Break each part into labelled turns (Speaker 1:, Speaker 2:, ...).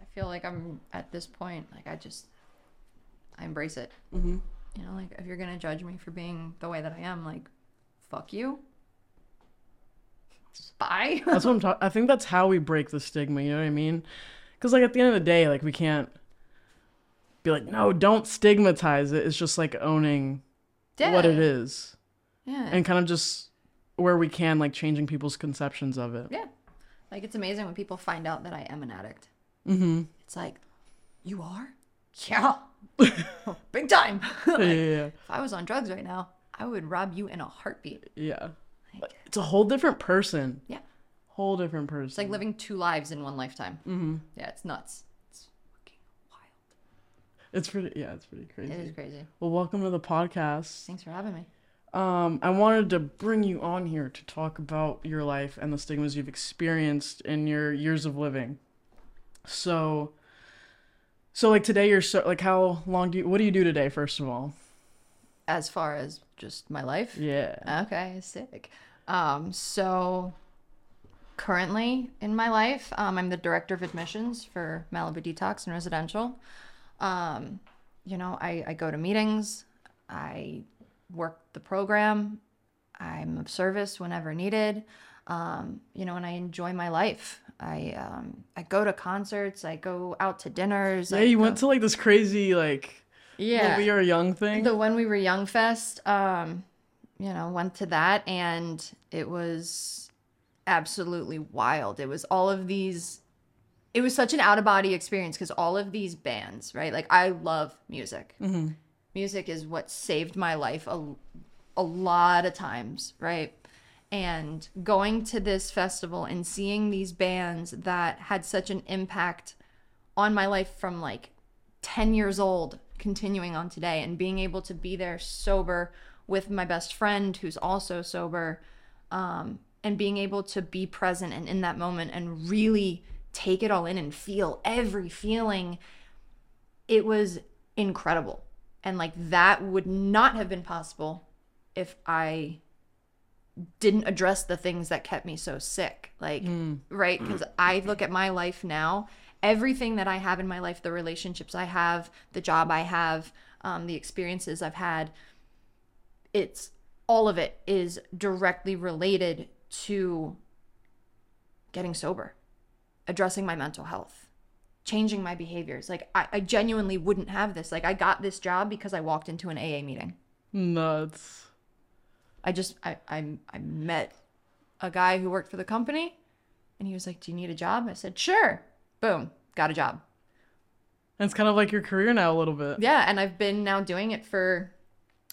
Speaker 1: I feel like I'm at this point, like I just, I embrace it.
Speaker 2: Mm-hmm.
Speaker 1: You know, like if you're gonna judge me for being the way that I am, like, fuck you. Bye.
Speaker 2: That's what I'm talking. I think that's how we break the stigma. You know what I mean? Because like at the end of the day, like we can't be like, no, don't stigmatize it. It's just like owning what it is,
Speaker 1: Yeah.
Speaker 2: and kind of just where we can, like changing people's conceptions of it.
Speaker 1: yeah. Like it's amazing when people find out that I am an addict.
Speaker 2: Mm-hmm.
Speaker 1: It's like, you are? Yeah. Big time.
Speaker 2: Yeah,
Speaker 1: Like,
Speaker 2: yeah, yeah.
Speaker 1: If I was on drugs right now, I would rob you in a heartbeat.
Speaker 2: yeah. It's a whole different person.
Speaker 1: Yeah.
Speaker 2: Whole different person.
Speaker 1: It's like living two lives in one lifetime.
Speaker 2: Mm-hmm.
Speaker 1: Yeah, it's nuts. It's fucking wild.
Speaker 2: It's pretty. Yeah, it's pretty crazy.
Speaker 1: It is crazy.
Speaker 2: Well, welcome to the podcast.
Speaker 1: Thanks for having me.
Speaker 2: Um, I wanted to bring you on here to talk about your life and the stigmas you've experienced in your years of living. So, so like today, you're so like how long do you? What do you do today? First of all,
Speaker 1: As far as just my life.
Speaker 2: yeah.
Speaker 1: Okay, sick. Um, so currently in my life, um, I'm the director of admissions for Malibu Detox and Residential. Um, you know, I, I go to meetings, I work the program, I'm of service whenever needed. Um, you know, and I enjoy my life. I um, I go to concerts, I go out to dinners.
Speaker 2: Yeah,
Speaker 1: I
Speaker 2: you
Speaker 1: go-
Speaker 2: went to like this crazy like
Speaker 1: yeah
Speaker 2: when we were young thing.
Speaker 1: the when we were young fest um you know went to that and it was absolutely wild it was all of these it was such an out of body experience because all of these bands right like i love music
Speaker 2: mm-hmm.
Speaker 1: music is what saved my life a, a lot of times right and going to this festival and seeing these bands that had such an impact on my life from like 10 years old continuing on today and being able to be there sober with my best friend who's also sober um, and being able to be present and in that moment and really take it all in and feel every feeling it was incredible. And like that would not have been possible if i didn't address the things that kept me so sick like right? Because i look at my life now everything that i have in my life the relationships i have the job i have um, the experiences i've had it's all of it is directly related to getting sober addressing my mental health changing my behaviors. Like I, I genuinely wouldn't have this. Like i got this job because i walked into an aa meeting.
Speaker 2: Nuts.
Speaker 1: I just I, I I met a guy who worked for the company and he was like, "Do you need a job?" I said, "Sure." Boom, got a job.
Speaker 2: And it's kind of like your career now a little bit.
Speaker 1: Yeah, and I've been now doing it for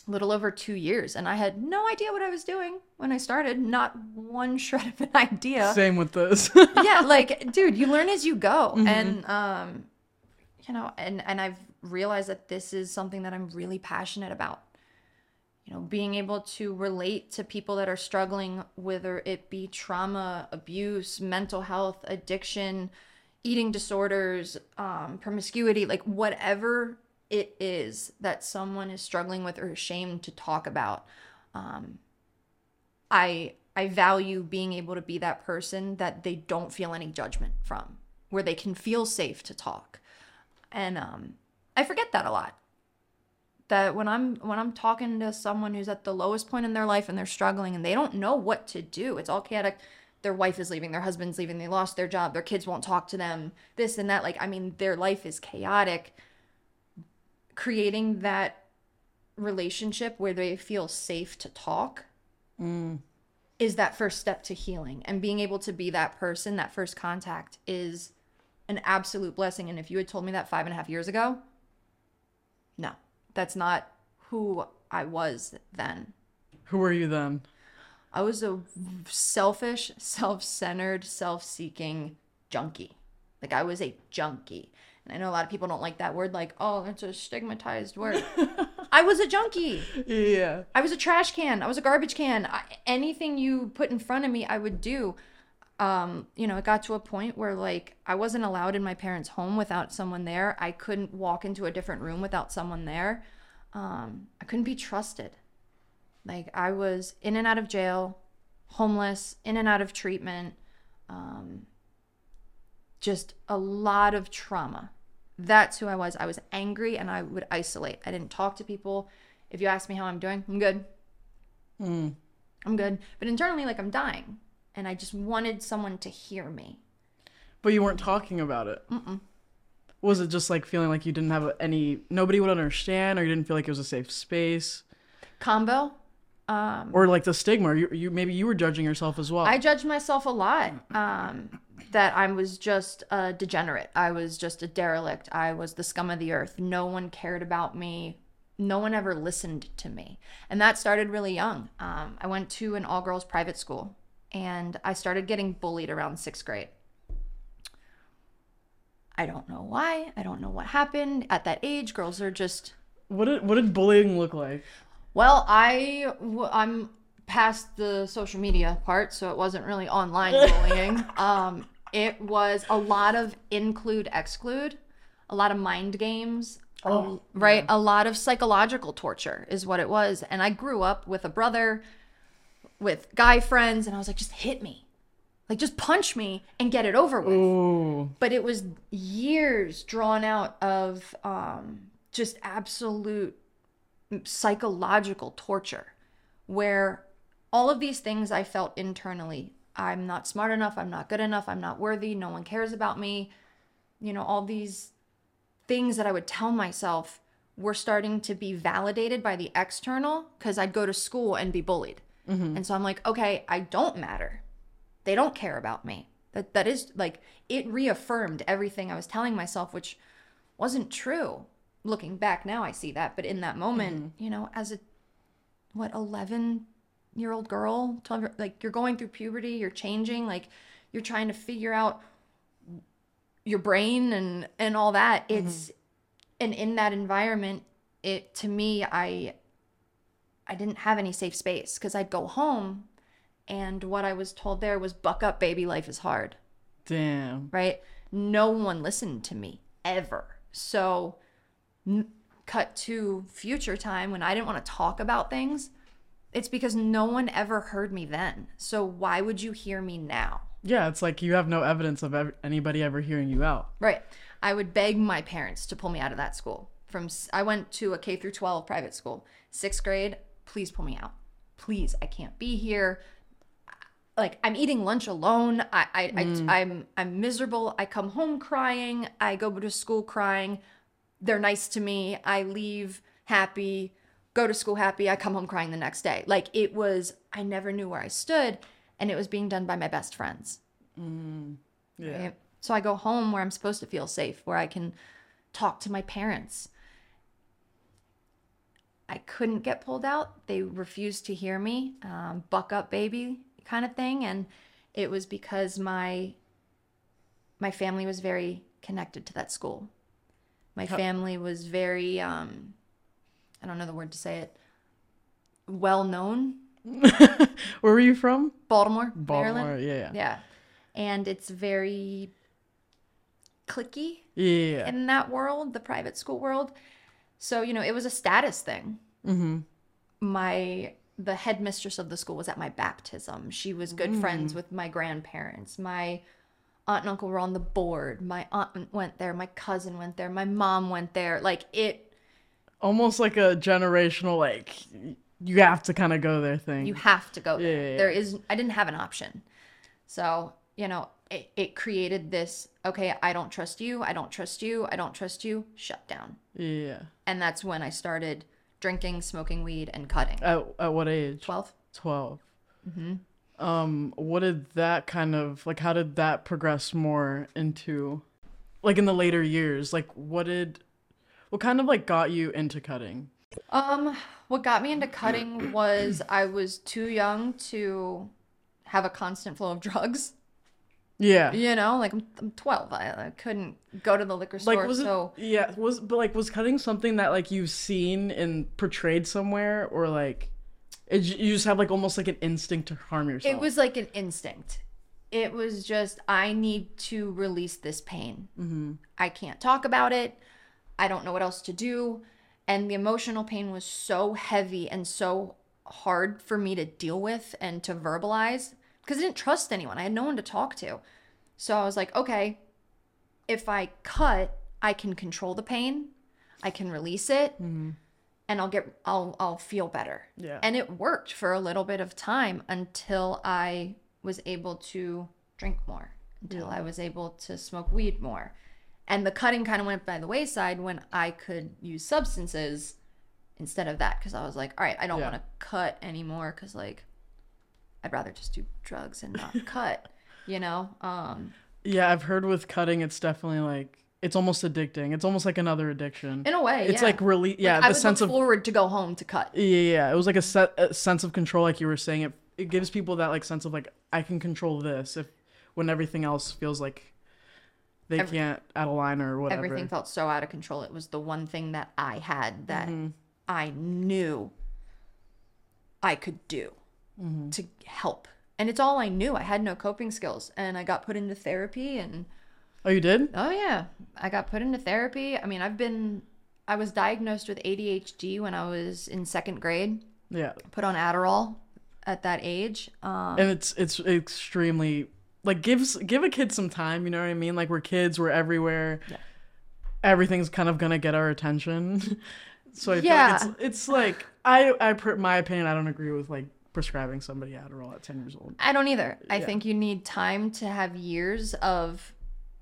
Speaker 1: a little over 2 years and I had no idea what I was doing when I started, not one shred of an idea.
Speaker 2: Same with this.
Speaker 1: yeah, like dude, you learn as you go. And um you know, and and I've realized that this is something that I'm really passionate about. You know, being able to relate to people that are struggling, whether it be trauma, abuse, mental health, addiction, eating disorders, um, promiscuity, like whatever it is that someone is struggling with or ashamed to talk about. Um, I I value being able to be that person that they don't feel any judgment from, where they can feel safe to talk. And um, I forget that a lot. That when I'm when I'm talking to someone who's at the lowest point in their life and they're struggling and they don't know what to do, it's all chaotic. Their wife is leaving, their husband's leaving, they lost their job, their kids won't talk to them, this and that. Like, I mean, their life is chaotic. Creating that relationship where they feel safe to talk mm. is that first step to healing and being able to be that person that first contact is an absolute blessing and if you had told me that five and a half years ago that's not who i was then
Speaker 2: Who were you then?
Speaker 1: i was a selfish self-centered self-seeking junkie like i was a junkie and i know a lot of people don't like that word like oh it's a stigmatized word i was a junkie
Speaker 2: Yeah.
Speaker 1: I was a trash can. I was a garbage can. I, anything you put in front of me, I would do. Um, you know, it got to a point where like I wasn't allowed in my parents' home without someone there. I couldn't walk into a different room without someone there. Um, I couldn't be trusted. Like I was in and out of jail, homeless, in and out of treatment, um, just a lot of trauma. That's who I was. I was angry and I would isolate. I didn't talk to people. If you ask me how I'm doing, I'm good. I'm good. But internally, like I'm dying. And I just wanted someone to hear me.
Speaker 2: But you weren't talking about it. Mm-mm. Was it just like feeling like you didn't have any, nobody would understand, or you didn't feel like it was a safe space,
Speaker 1: Combo. Um,
Speaker 2: or like the stigma? You, you maybe you were judging yourself as well.
Speaker 1: I judged myself a lot. Um, that I was just a degenerate. I was just a derelict. I was the scum of the earth. No one cared about me. No one ever listened to me. And that started really young. Um, I went to an all girls private school and I started getting bullied around sixth grade. I don't know why. I don't know what happened. At that age, girls are just
Speaker 2: what did what did bullying look like?
Speaker 1: well, I I'm past the social media part, so it wasn't really online bullying. um, it was a lot of include exclude, a lot of mind games.
Speaker 2: Oh,
Speaker 1: right, a lot of psychological torture is what it was. And I grew up with a brother, with guy friends, and I was like, just hit me, like just punch me and get it over with
Speaker 2: Ooh,
Speaker 1: but it was years drawn out of um, just absolute psychological torture where all of these things I felt internally I'm not smart enough, I'm not good enough, I'm not worthy, no one cares about me. You know, all these things that I would tell myself were starting to be validated by the external because I'd go to school and be bullied. Mm-hmm. And so I'm like, okay, I don't matter. They don't care about me. That that is like it reaffirmed everything i was telling myself which wasn't true. Looking back now i see that. But in that moment mm-hmm. you know as a what 11 year old girl 12 like you're going through puberty you're changing like you're trying to figure out your brain and and all that. Mm-hmm. It's and in that environment it to me i i didn't have any safe space because i'd go home and what i was told there was buck up baby life is hard
Speaker 2: damn.
Speaker 1: right no one listened to me ever so n- cut to future time when i didn't want to talk about things it's because no one ever heard me then so why would you hear me now
Speaker 2: Yeah, it's like you have no evidence of ev- anybody ever hearing you out.
Speaker 1: Right. I would beg my parents to pull me out of that school. From I went to a K through 12 private school. 6th grade, please pull me out. Please, I can't be here. Like I'm eating lunch alone. I I, I I'm I'm miserable. I come home crying. I go to school crying. They're nice to me. I leave happy, go to school happy. I come home crying the next day. Like it was I never knew where I stood and it was being done by my best friends. Mm.
Speaker 2: Yeah.
Speaker 1: Right? So I go home where I'm supposed to feel safe, where I can talk to my parents. I couldn't get pulled out. They refused to hear me, um, buck up, baby, kind of thing. And it was because my my family was very connected to that school. My family was very um, I don't know the word to say it. Well known,
Speaker 2: Where were you from?
Speaker 1: Baltimore,
Speaker 2: Baltimore.
Speaker 1: Maryland.
Speaker 2: Yeah, yeah.
Speaker 1: Yeah. And it's very clicky
Speaker 2: Yeah.
Speaker 1: in that world, the private school world. So, you know, it was a status thing.
Speaker 2: Mm-hmm.
Speaker 1: My the headmistress of the school was at my baptism. She was good friends with my grandparents. My aunt and uncle were on the board. My aunt went there, my cousin went there, my mom went there. Like it
Speaker 2: Almost like a generational, like you have to kind of go there thing.
Speaker 1: You have to go there.
Speaker 2: Yeah, yeah, yeah.
Speaker 1: is I didn't have an option. So, you know, it, it created this, okay, I don't trust you, I don't trust you, I don't trust you, shut down.
Speaker 2: yeah.
Speaker 1: And that's when I started drinking, smoking weed, and cutting.
Speaker 2: At at what age?
Speaker 1: 12.
Speaker 2: 12 um what did that kind of like how did that progress more into like in the later years like what did what kind of like got you into cutting
Speaker 1: Um, what got me into cutting was I was too young to have a constant flow of drugs.
Speaker 2: Yeah
Speaker 1: You know, like I'm, I'm 12. I, I couldn't go to the liquor store.
Speaker 2: like was
Speaker 1: so
Speaker 2: it yeah was but like was cutting something that like you've seen and portrayed somewhere or like it, you just have like almost like an instinct to harm yourself
Speaker 1: It was like an instinct. It was just, I need to release this pain. Mm-hmm. I can't talk about it. I don't know what else to do. And the emotional pain was so heavy and so hard for me to deal with and to verbalize because I didn't trust anyone. I had no one to talk to. So I was like, okay, if I cut, I can control the pain, I can release it, mm-hmm. and I'll get I'll I'll feel better.
Speaker 2: Yeah.
Speaker 1: And it worked for a little bit of time until I was able to drink more, until I was able to smoke weed more. And the cutting kind of went by the wayside when I could use substances instead of that because I was like, all right, I don't
Speaker 2: Yeah.
Speaker 1: want to cut anymore because like I'd rather just do drugs and not cut, you know? Um,
Speaker 2: Yeah, I've heard with cutting, it's definitely like it's almost addicting. It's almost like another addiction.
Speaker 1: in a way,
Speaker 2: it's
Speaker 1: yeah.
Speaker 2: like really, yeah,
Speaker 1: I
Speaker 2: the sense of
Speaker 1: forward to go home to cut.
Speaker 2: yeah, yeah. It was like a, set, a sense of control, like you were saying. It it gives people that like sense of like I can control this if when everything else feels like they
Speaker 1: Every-
Speaker 2: can't add a line or whatever.
Speaker 1: Everything felt so out of control. It was the one thing that I had that
Speaker 2: Mm-hmm.
Speaker 1: I knew I could do
Speaker 2: Mm-hmm.
Speaker 1: to help. And it's all I knew. I had no coping skills. And I got put into therapy and
Speaker 2: Oh, you did?
Speaker 1: oh yeah, I got put into therapy. I mean, I've been I was diagnosed with ADHD when I was in second grade.
Speaker 2: Yeah.
Speaker 1: Put on Adderall at that age. Um,
Speaker 2: and it's it's extremely like gives give a kid some time you know what i mean like we're kids we're everywhere everything's kind of gonna get our attention so i
Speaker 1: Yeah.
Speaker 2: feel like it's it's like i i my opinion i don't agree with like prescribing somebody adderall at 10 years old
Speaker 1: I don't either. I
Speaker 2: Yeah.
Speaker 1: think you need time to have years of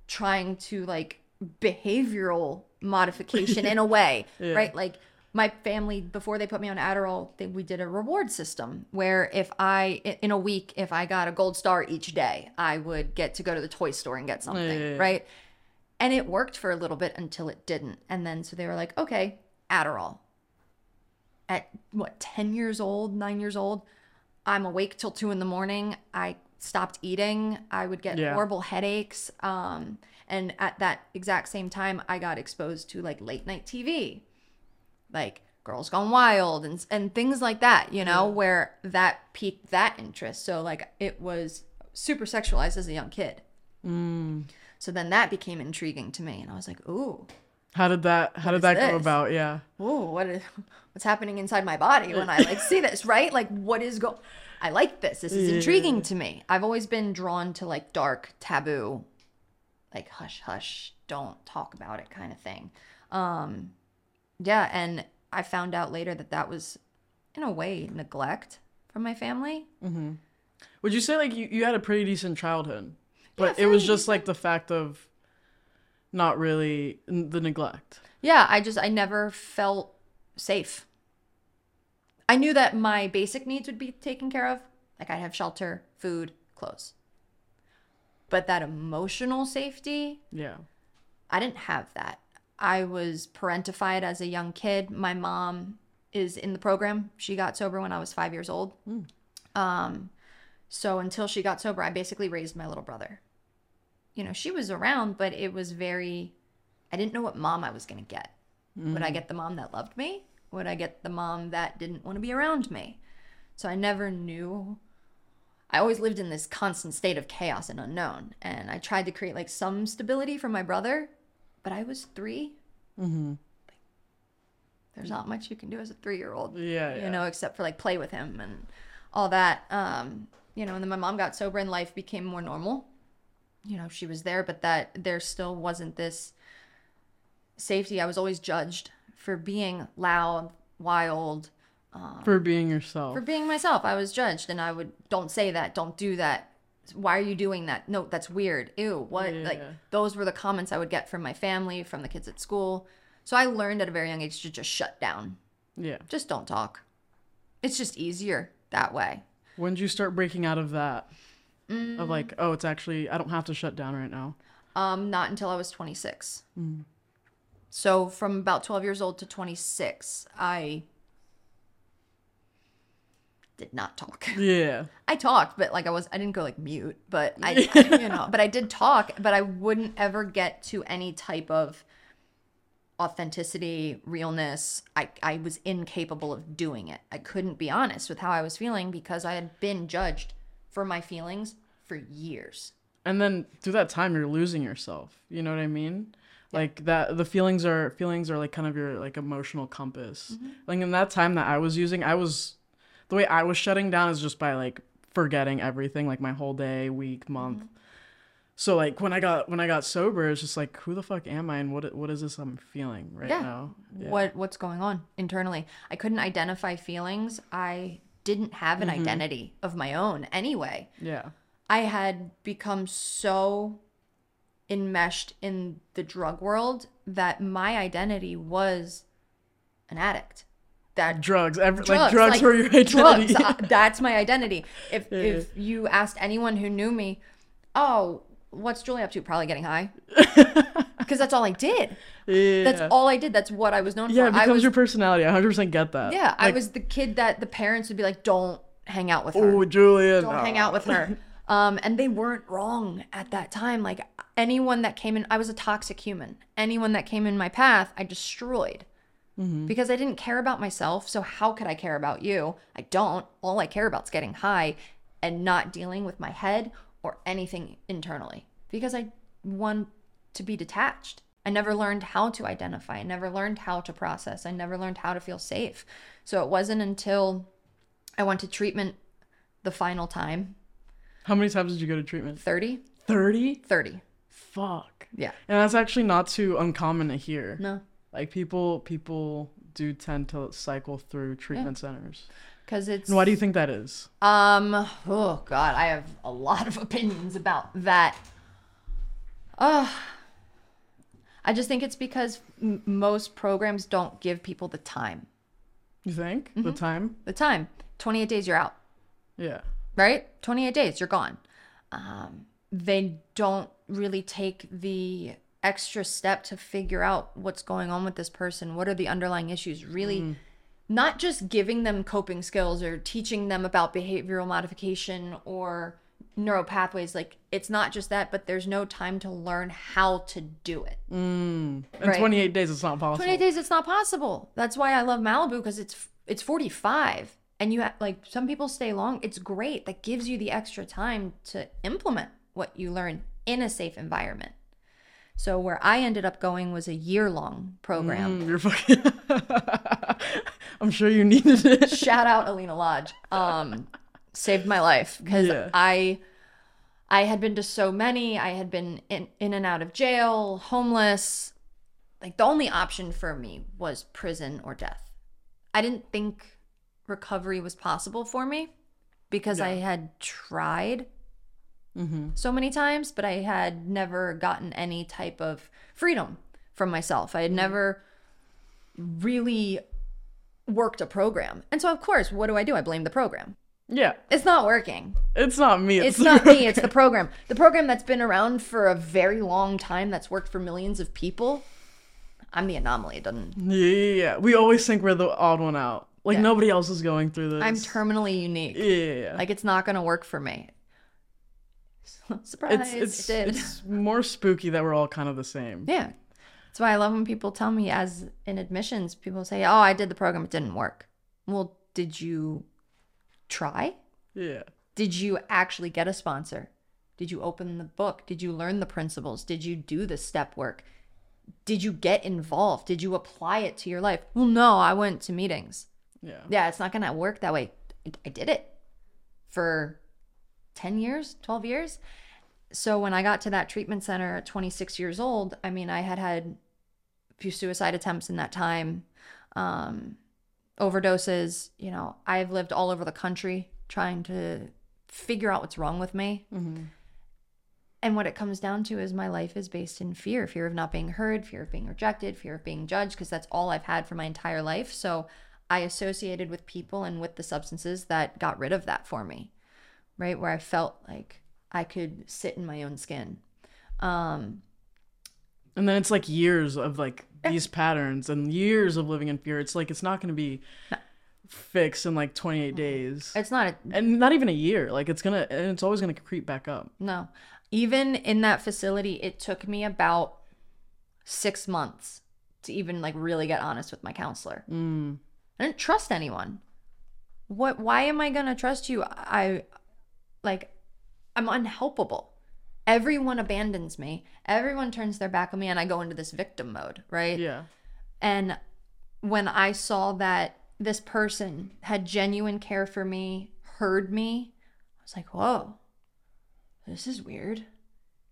Speaker 1: trying to like behavioral modification in a way,
Speaker 2: Yeah.
Speaker 1: right? Like my family before they put me on Adderall, they, we did a reward system where if I in a week if I got a gold star each day, I would get to go to the toy store and get something,
Speaker 2: yeah.
Speaker 1: right? And it worked for a little bit until it didn't. And then so they were like, "Okay, Adderall." At what, 10 years old, 9 years old, I'm awake till two in the morning. I stopped eating. I would get
Speaker 2: Yeah.
Speaker 1: horrible headaches. Um, and at that exact same time, I got exposed to like late night TV, like Girls Gone Wild and and things like that. You know, where that piqued that interest. So like it was super sexualized as a young kid.
Speaker 2: Mm.
Speaker 1: So then that became intriguing to me, and I was like, ooh,
Speaker 2: how did that how did
Speaker 1: is
Speaker 2: that go about yeah
Speaker 1: ooh, what is what's happening inside my body when I like see this, right? Like what is go I like this. This is
Speaker 2: Yeah.
Speaker 1: intriguing to me. I've always been drawn to like dark, taboo, like hush hush, don't talk about it kind of thing. Um yeah, and I found out later that that was in a way neglect from my family. Mm-hmm.
Speaker 2: would you say like you, you had a pretty decent childhood but
Speaker 1: Yeah,
Speaker 2: it was just like the fact of not really the neglect
Speaker 1: Yeah, I just I never felt safe. I knew that my basic needs would be taken care of. Like I'd have shelter, food, clothes. But that emotional safety,
Speaker 2: yeah
Speaker 1: I didn't have that. I was parentified as a young kid. My mom is in the program. She got sober when I was 5 years old. Um so until she got sober, I basically raised my little brother. You know, she was around, but it was very I didn't know what mom I was going to get. Would I get the mom that loved me? Would I get the mom that didn't want to be around me? So I never knew. I always lived in this constant state of chaos and unknown. And I tried to create like some stability for my brother, but I was 3
Speaker 2: mm-hmm.
Speaker 1: There's not much you can do as a three year old
Speaker 2: yeah yeah
Speaker 1: you know, except for like play with him and all that. Um, you know, and then my mom got sober and life became more normal. You know, she was there, but that there still wasn't this safety. I was always judged for being loud, wild, um,
Speaker 2: for being yourself
Speaker 1: for being myself. I was judged and I would don't say that, don't do that. Why are you doing that? No, that's weird. Ew, what? Like those were the comments I would get from my family, from the kids at school. So I learned at a very young age to just shut down.
Speaker 2: yeah
Speaker 1: Just don't talk. It's just easier that way.
Speaker 2: When did you start breaking out of that? Of
Speaker 1: Mm.
Speaker 2: like, oh, it's actually I don't have to shut down right now.
Speaker 1: Um, not until I was 26. So from about 12 years old to 26, I did not talk.
Speaker 2: Yeah.
Speaker 1: I talked, but like I was, I didn't go like mute, but I, you know, but I did talk, but I wouldn't ever get to any type of authenticity, realness. I, I was incapable of doing it. I couldn't be honest with how I was feeling because I had been judged for my feelings for years.
Speaker 2: And then through that time you're losing yourself. You know what I mean? Like that the feelings are feelings are like kind of your like emotional compass.
Speaker 1: Mm-hmm.
Speaker 2: Like in that time that I was using, I was the way I was shutting down is just by like forgetting everything, like my whole day, week, month.
Speaker 1: Mm-hmm.
Speaker 2: So like when I got when I got sober, it's just like who the fuck am I and what what is this I'm feeling right
Speaker 1: Yeah.
Speaker 2: now? Yeah.
Speaker 1: What what's going on internally? I couldn't identify feelings. I didn't have an
Speaker 2: Mm-hmm.
Speaker 1: identity of my own anyway.
Speaker 2: Yeah.
Speaker 1: I had become so enmeshed in the drug world that my identity was an addict. That
Speaker 2: Drugs, every,
Speaker 1: drugs,
Speaker 2: like drugs
Speaker 1: like,
Speaker 2: were your identity.
Speaker 1: drugs, uh, that's my identity. If if you asked anyone who knew me, oh, what's Julie up to? Probably getting high. Because that's all I did.
Speaker 2: yeah.
Speaker 1: That's all I did. That's what I was known for.
Speaker 2: Yeah, it
Speaker 1: for. I
Speaker 2: becomes
Speaker 1: was
Speaker 2: your personality. I 100% get that.
Speaker 1: yeah, I was the kid that the parents would be like, "Don't hang out with her.
Speaker 2: Oh, Julia.
Speaker 1: Don't hang out with her." Um, and they weren't wrong at that time. Like anyone that came in, I was a toxic human. Anyone that came in my path, I destroyed because I didn't care about myself. So how could I care about you? I don't. All I care about is getting high and not dealing with my head or anything internally because I want to be detached. I never learned how to identify. I never learned how to process. I never learned how to feel safe. So it wasn't until I went to treatment the final time,
Speaker 2: How many times did you go to treatment?
Speaker 1: 30,
Speaker 2: 30?
Speaker 1: 30.
Speaker 2: Fuck.
Speaker 1: Yeah.
Speaker 2: And that's actually not too uncommon to hear.
Speaker 1: No.
Speaker 2: Like people people do tend to cycle through treatment centers.
Speaker 1: Cuz it's
Speaker 2: And why do you think that is?
Speaker 1: um oh god, I have a lot of opinions about that. Uh I just think it's because m- most programs don't give people the time.
Speaker 2: You think?
Speaker 1: Mm-hmm.
Speaker 2: The time?
Speaker 1: The time. 28 days you're out.
Speaker 2: Yeah.
Speaker 1: Right? 28 days, you're gone. Um, they don't really take the extra step to figure out what's going on with this person. What are the underlying issues? Really, not just giving them coping skills or teaching them about behavioral modification or neural pathways. Like, it's not just that, but there's no time to learn how to do it.
Speaker 2: In
Speaker 1: Right.
Speaker 2: 28 days, it's not possible.
Speaker 1: 28 days it's not possible that's why i love malibu because it's it's 45 and you have like some people stay long it's great that gives you the extra time to implement what you learn in a safe environment so where i ended up going was a year long program
Speaker 2: Mm, You're fucking. I'm sure you needed it.
Speaker 1: shout out alina lodge um saved my life because
Speaker 2: Yeah.
Speaker 1: i i had been to so many i had been in, in and out of jail homeless like the only option for me was prison or death i didn't think recovery was possible for me because i had tried mm-hmm. so many times but i had never gotten any type of freedom from myself. I had mm-hmm. never really worked a program. And so of course what do i do? I blame the program.
Speaker 2: Yeah.
Speaker 1: it's not working.
Speaker 2: It's not me.
Speaker 1: it's
Speaker 2: the
Speaker 1: not me it's the program. The program that's been around for a very long time that's worked for millions of people i'm the anomaly. It doesn't
Speaker 2: Yeah, yeah, yeah. We always think we're the odd one out. Like
Speaker 1: Yeah.
Speaker 2: nobody else is going through this.
Speaker 1: i'm terminally unique
Speaker 2: Yeah, yeah, yeah.
Speaker 1: like it's not gonna work for me surprise
Speaker 2: it's it's
Speaker 1: it did
Speaker 2: it's more spooky that we're all kind of the same.
Speaker 1: yeah that's why i love when people tell me as in admissions people say oh i did the program it didn't work well did you try
Speaker 2: Yeah.
Speaker 1: Did you actually get a sponsor? Did you open the book? Did you learn the principles? Did you do the step work? Did you get involved? Did you apply it to your life? Well, no, I went to meetings.
Speaker 2: Yeah.
Speaker 1: Yeah, it's not going to work that way. I did it for 10 years, 12 years. So when I got to that treatment center at 26 years old, I mean, I had had a few suicide attempts in that time, um, overdoses. You know, I've lived all over the country trying to figure out what's wrong with me. Mm-hmm. And what it comes down to is my life is based in fear fear of not being heard, fear of being rejected, fear of being judged, because that's all I've had for my entire life. So I associated with people and with the substances that got rid of that for me, right? Where I felt like I could sit in my own skin. Um,
Speaker 2: And then it's like years of like these patterns and years of living in fear. It's like it's not going to be fixed in like 28 days.
Speaker 1: it's not a,
Speaker 2: And not even a year. Like it's going to and it's always going to creep back up.
Speaker 1: No. Even in that facility, it took me about six months to even like really get honest with my counselor.
Speaker 2: Mm.
Speaker 1: I didn't trust anyone. What why am I gonna trust you? I like I'm unhelpable. Everyone abandons me. Everyone turns their back on me and I go into this victim mode, right?
Speaker 2: Yeah.
Speaker 1: And when I saw that this person had genuine care for me, heard me, I was like, whoa, this is weird.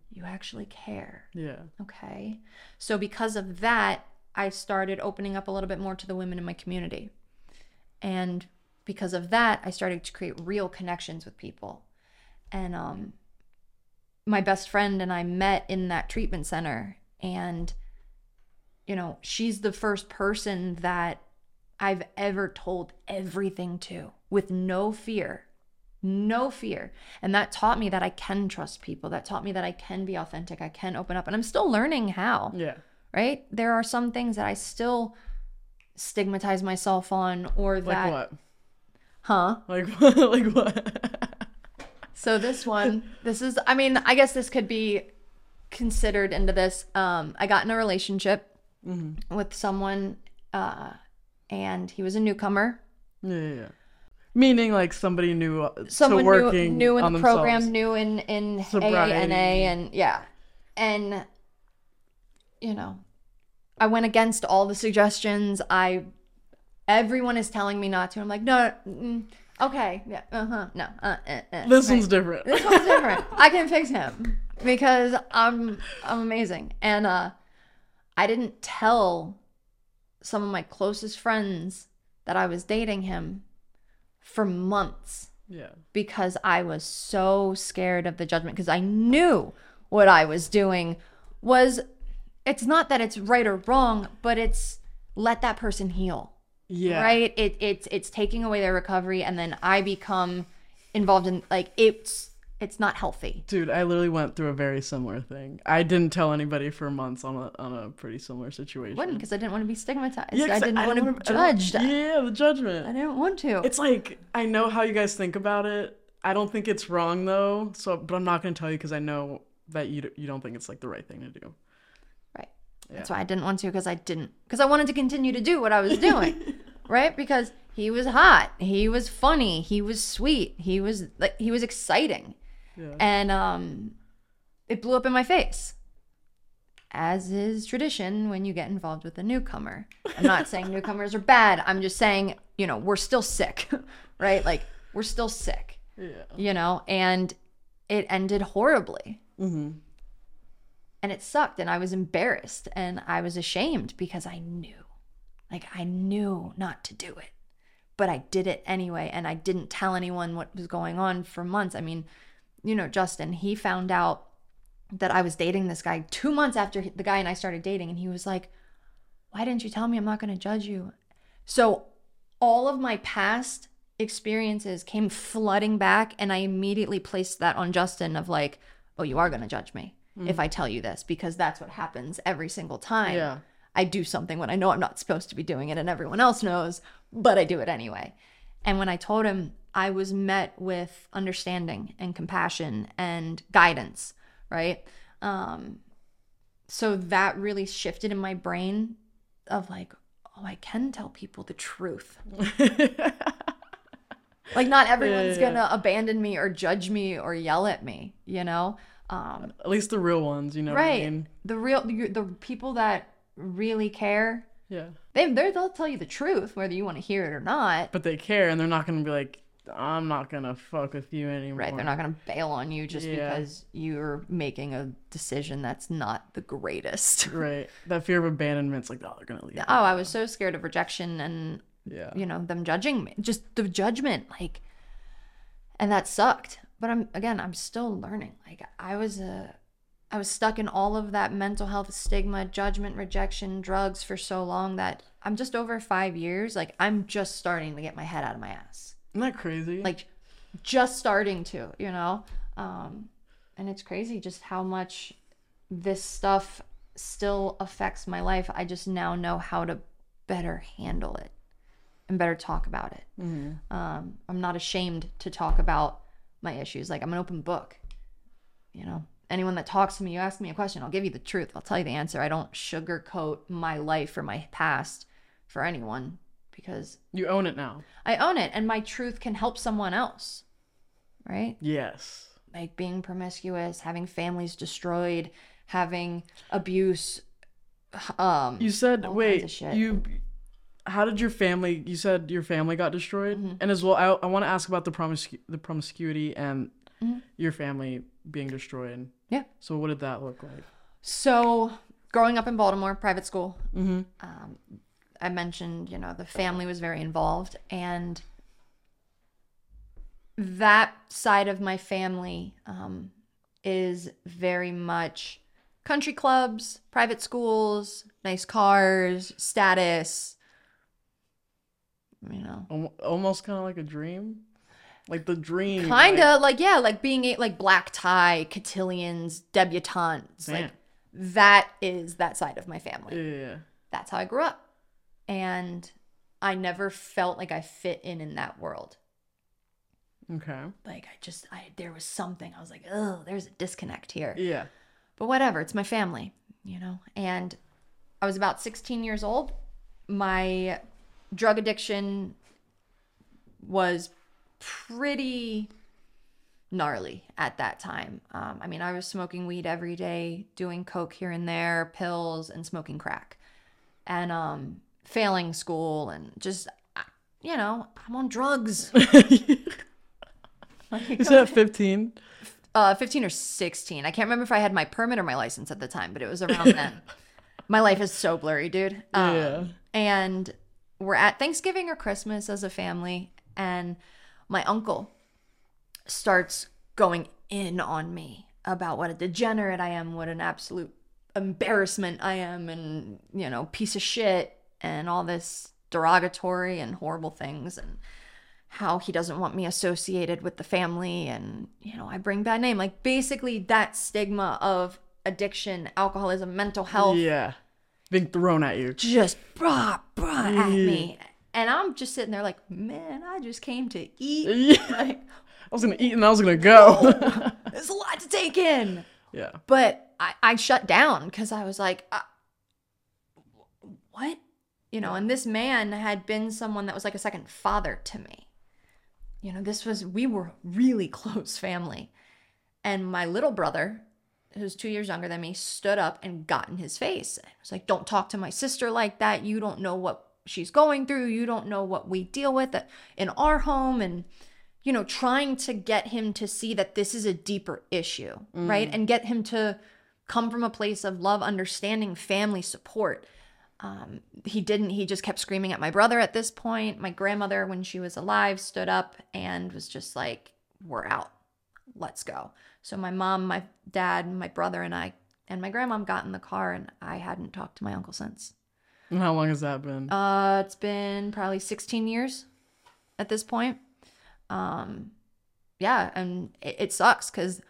Speaker 1: you actually care.
Speaker 2: Yeah.
Speaker 1: Okay. So, because of that, I started opening up a little bit more to the women in my community. And because of that, I started to create real connections with people. And um, my best friend and I met in that treatment center. And, you know, she's the first person that I've ever told everything to with no fear. No fear. And that taught me that I can trust people. That taught me that I can be authentic. I can open up. And I'm still learning how
Speaker 2: Yeah.
Speaker 1: right? There are some things that I still stigmatize myself on or that.
Speaker 2: Like what?
Speaker 1: huh?
Speaker 2: Like what? like what?
Speaker 1: So this one, this is I mean, I guess this could be considered into this. Um I got in a relationship
Speaker 2: Mm-hmm.
Speaker 1: with someone uh and he was a newcomer.
Speaker 2: yeah, yeah, yeah. Meaning like somebody new uh,
Speaker 1: Someone
Speaker 2: to working
Speaker 1: new, new in
Speaker 2: on
Speaker 1: the
Speaker 2: themselves.
Speaker 1: program, new in in
Speaker 2: Sobriety.
Speaker 1: AANA and yeah. And you know, I went against all the suggestions. I everyone is telling me not to. I'm like, no, mm, okay, yeah, uh huh, no, uh,
Speaker 2: This
Speaker 1: right.
Speaker 2: one's different.
Speaker 1: this one's different. I can fix him because I'm I'm amazing. And uh, I didn't tell some of my closest friends that I was dating him for months
Speaker 2: yeah.
Speaker 1: because I was so scared of the judgment because I knew what I was doing was it's not that it's right or wrong, but it's let that person heal.
Speaker 2: Yeah.
Speaker 1: Right? It it's it's taking away their recovery and then I become involved in like it's it's not healthy.
Speaker 2: Dude, I literally went through a very similar thing. I didn't tell anybody for months on a on a pretty similar situation.
Speaker 1: Wouldn't because I didn't want to be stigmatized.
Speaker 2: Yeah,
Speaker 1: I didn't want to be judged.
Speaker 2: Yeah, the judgment.
Speaker 1: I didn't want to.
Speaker 2: It's like I know how you guys think about it. I don't think it's wrong though. So, but I'm not gonna tell you because I know that you you don't think it's like the right thing to do.
Speaker 1: That's why I didn't want to because I didn't because I wanted to continue to do what I was doing. right? Because he was hot. He was funny. He was sweet. He was like he was exciting.
Speaker 2: Yeah.
Speaker 1: And um it blew up in my face. As is tradition when you get involved with a newcomer. I'm not saying newcomers are bad. I'm just saying, you know, we're still sick. right? Like we're still sick.
Speaker 2: Yeah.
Speaker 1: you know, and it ended horribly.
Speaker 2: Mm-hmm.
Speaker 1: And it sucked, and I was embarrassed and I was ashamed because I knew, like, I knew not to do it, but I did it anyway. And I didn't tell anyone what was going on for months. I mean, you know, Justin, he found out that I was dating this guy two months after the guy and I started dating, and he was like, Why didn't you tell me I'm not going to judge you? So, all of my past experiences came flooding back and I immediately placed that on Justin of like, oh, you are going to judge me if I tell you this because that's what happens every single time.
Speaker 2: Yeah.
Speaker 1: I do something when I know I'm not supposed to be doing it and everyone else knows, but I do it anyway. And when I told him, I was met with understanding and compassion and guidance, right? Um, so that really shifted in my brain of like, oh, I can tell people the truth. Like not everyone's
Speaker 2: yeah.
Speaker 1: gonna abandon me or judge me or yell at me, you know. Um,
Speaker 2: At least the real ones, you know what I
Speaker 1: right.
Speaker 2: mean?
Speaker 1: The real the, the people that really care,
Speaker 2: Yeah.
Speaker 1: they they're- they'll tell you the truth whether you want to hear it or not.
Speaker 2: But they care and they're not gonna be like, I'm not gonna fuck with you anymore.
Speaker 1: Right? They're not gonna bail on you just
Speaker 2: Yeah.
Speaker 1: because you're making a decision that's not the greatest.
Speaker 2: Right. That fear of abandonment's like, oh, they're gonna leave.
Speaker 1: Oh, I was so scared of rejection and
Speaker 2: Yeah.
Speaker 1: you know them judging me just the judgment like and that sucked but i'm again i'm still learning. Like i was a i was stuck in all of that mental health stigma judgment rejection drugs for so long that i'm just over five years like i'm just starting to get my head out of my ass.
Speaker 2: Isn't that crazy?
Speaker 1: like just starting to you know? Um and it's crazy just how much this stuff still affects my life. I just now know how to better handle it and better talk about it. Um i'm not ashamed to talk about my issues like i'm an open book you know anyone that talks to me you ask me a question i'll give you the truth i'll tell you the answer i don't sugarcoat my life or my past for anyone because
Speaker 2: you own it now.
Speaker 1: I own it and my truth can help someone else. Right?
Speaker 2: Yes.
Speaker 1: Like being promiscuous, having families destroyed, having abuse um
Speaker 2: You said, wait, you. How did your family? You said your family got destroyed,
Speaker 1: Mm-hmm.
Speaker 2: and as well, I, I want to ask about the promiscu- the promiscuity and
Speaker 1: Mm-hmm.
Speaker 2: your family being destroyed.
Speaker 1: Yeah.
Speaker 2: So what did that look like?
Speaker 1: So, growing up in Baltimore, private school,
Speaker 2: Mm-hmm.
Speaker 1: um, I mentioned, you know, the family was very involved, and that side of my family um, is very much country clubs, private schools, nice cars, status. You know,
Speaker 2: Almost kind of like a dream, like the dream.
Speaker 1: kind of like yeah, like being a, like black tie, cotillions, debutantes, like that is that side of my family.
Speaker 2: Yeah.
Speaker 1: that's how I grew up. And I never felt like I fit in in that world.
Speaker 2: Okay.
Speaker 1: Like I just I there was something I was like, "Oh, there's a disconnect here."
Speaker 2: Yeah.
Speaker 1: But whatever, it's my family, you know. And I was about 16 years old. My drug addiction was pretty gnarly at that time. Um, I mean, I was smoking weed every day, doing coke here and there, pills, and smoking crack, and um, failing school, and just you know, I'm on drugs.
Speaker 2: Is that 15?
Speaker 1: uh 15 or 16 i can't remember if i had my permit or my license at the time but it was around then my life is so blurry dude um,
Speaker 2: Yeah.
Speaker 1: and we're at thanksgiving or christmas as a family and my uncle starts going in on me about what a degenerate i am what an absolute embarrassment i am and you know piece of shit and all this derogatory and horrible things and how he doesn't want me associated with the family and you know I bring bad name like basically that stigma of addiction, alcoholism, mental health
Speaker 2: Yeah. Being thrown at you.
Speaker 1: just brah brah at me. And I'm just sitting there like, man, I just came to eat.
Speaker 2: Yeah.
Speaker 1: Like,
Speaker 2: I was gonna eat and I was gonna go.
Speaker 1: there's a lot to take in.
Speaker 2: yeah.
Speaker 1: But I, I shut down because I was like, uh, what? You know, and this man had been someone that was like a second father to me. You know, this was, we were really close family. And my little brother, who's two years younger than me, stood up and got in his face. And was like, don't talk to my sister like that. You don't know what she's going through. You don't know what we deal with in our home. And, you know, trying to get him to see that this is a deeper issue, right? And get him to come from a place of love, understanding, family support. Um, he didn't, he just kept screaming at my brother at this point. My grandmother, when she was alive, stood up and was just like, We're out. Let's go. So my mom, my dad, my brother, and I, and my grandmom got in the car, and I hadn't talked to my uncle since.
Speaker 2: And how long has that been?
Speaker 1: Uh, it's been probably 16 years at this point. Um, yeah, and it, it sucks because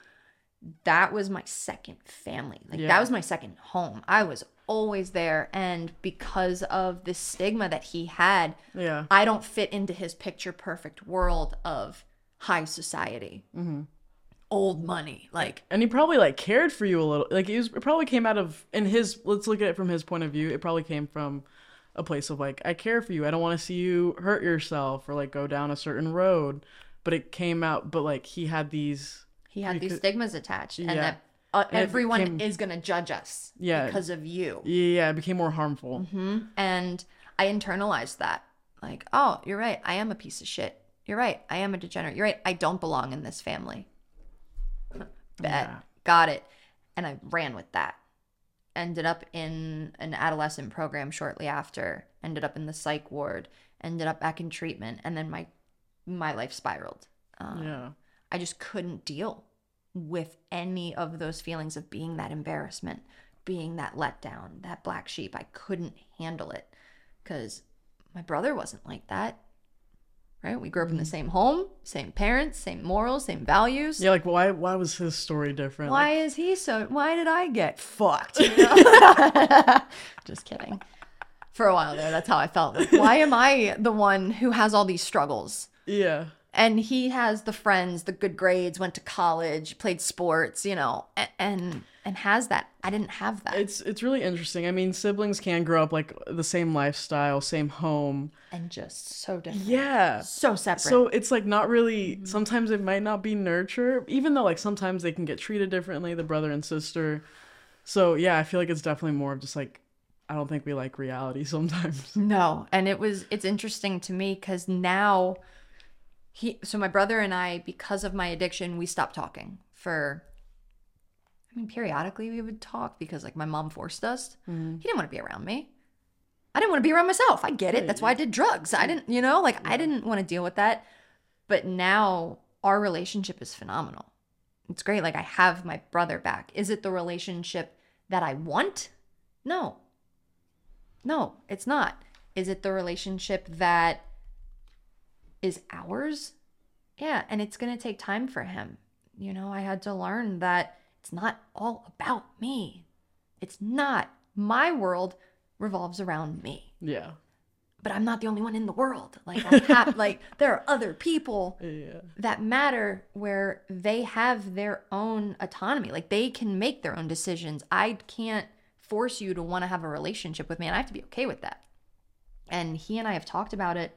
Speaker 1: that was my second family. Like
Speaker 2: Yeah.
Speaker 1: that was my second home. I was always there, and because of the stigma that he had,
Speaker 2: yeah.
Speaker 1: I don't fit into his picture perfect world of high society, old money. Like
Speaker 2: And he probably like cared for you a little. Like it, was, it probably came out of in his. Let's look at it from his point of view. It probably came from a place of like I care for you. I don't want to see you hurt yourself or like go down a certain road. But it came out. But like he had these.
Speaker 1: he had these stigmas attached, and
Speaker 2: Yeah.
Speaker 1: that uh, everyone
Speaker 2: became-
Speaker 1: is gonna judge us
Speaker 2: Yeah.
Speaker 1: because of you.
Speaker 2: Yeah, it became more harmful.
Speaker 1: And I internalized that. Like, oh, you're right. I am a piece of shit. You're right. I am a degenerate. You're right. I don't belong in this family. Bet.
Speaker 2: Yeah.
Speaker 1: Got it. And I ran with that. Ended up in an adolescent program shortly after. Ended up in the psych ward. Ended up back in treatment. And then my my life spiraled. Um,
Speaker 2: Yeah.
Speaker 1: I just couldn't deal with any of those feelings of being that embarrassment, being that letdown, that black sheep. I couldn't handle it because my brother wasn't like that. Right? We grew up in the same home, same parents, same morals, same values.
Speaker 2: Yeah. Like why? Why was his story different?
Speaker 1: Why
Speaker 2: Like,
Speaker 1: is he so? Why did I get fucked? you know? Just kidding. For a while there, that's how I felt. Like, why am I the one who has all these struggles?
Speaker 2: yeah.
Speaker 1: and he has the friends the good grades went to college played sports you know and and, and has that i didn't have that
Speaker 2: It's it's really interesting. I mean, siblings can grow up like the same lifestyle, same home.
Speaker 1: and just so different
Speaker 2: Yeah.
Speaker 1: so separate
Speaker 2: So it's like not really. Mm-hmm. Sometimes it might not be nurture, even though like sometimes they can get treated differently, the brother and sister. So yeah, I feel like it's definitely more of just like I don't think we like reality sometimes.
Speaker 1: no and it was it's interesting to me because now he so my brother and i because of my addiction we stopped talking for I mean, periodically we would talk because like my mom forced us.
Speaker 2: Mm-hmm.
Speaker 1: He didn't want to be around me. I didn't want to be around myself. I get it. That's why I did drugs. I didn't, you know, like I didn't want to deal with that. But now our relationship is phenomenal. It's great. Like I have my brother back. Is it the relationship that I want? No. No, it's not. Is it the relationship that is ours? Yeah, and it's going to take time for him. You know, I had to learn that it's not all about me. It's not. My world revolves around me.
Speaker 2: Yeah.
Speaker 1: But I'm not the only one in the world. Like I have like there are other people
Speaker 2: Yeah.
Speaker 1: that matter where they have their own autonomy. Like they can make their own decisions. I can't force you to want to have a relationship with me and I have to be okay with that. And he and I have talked about it.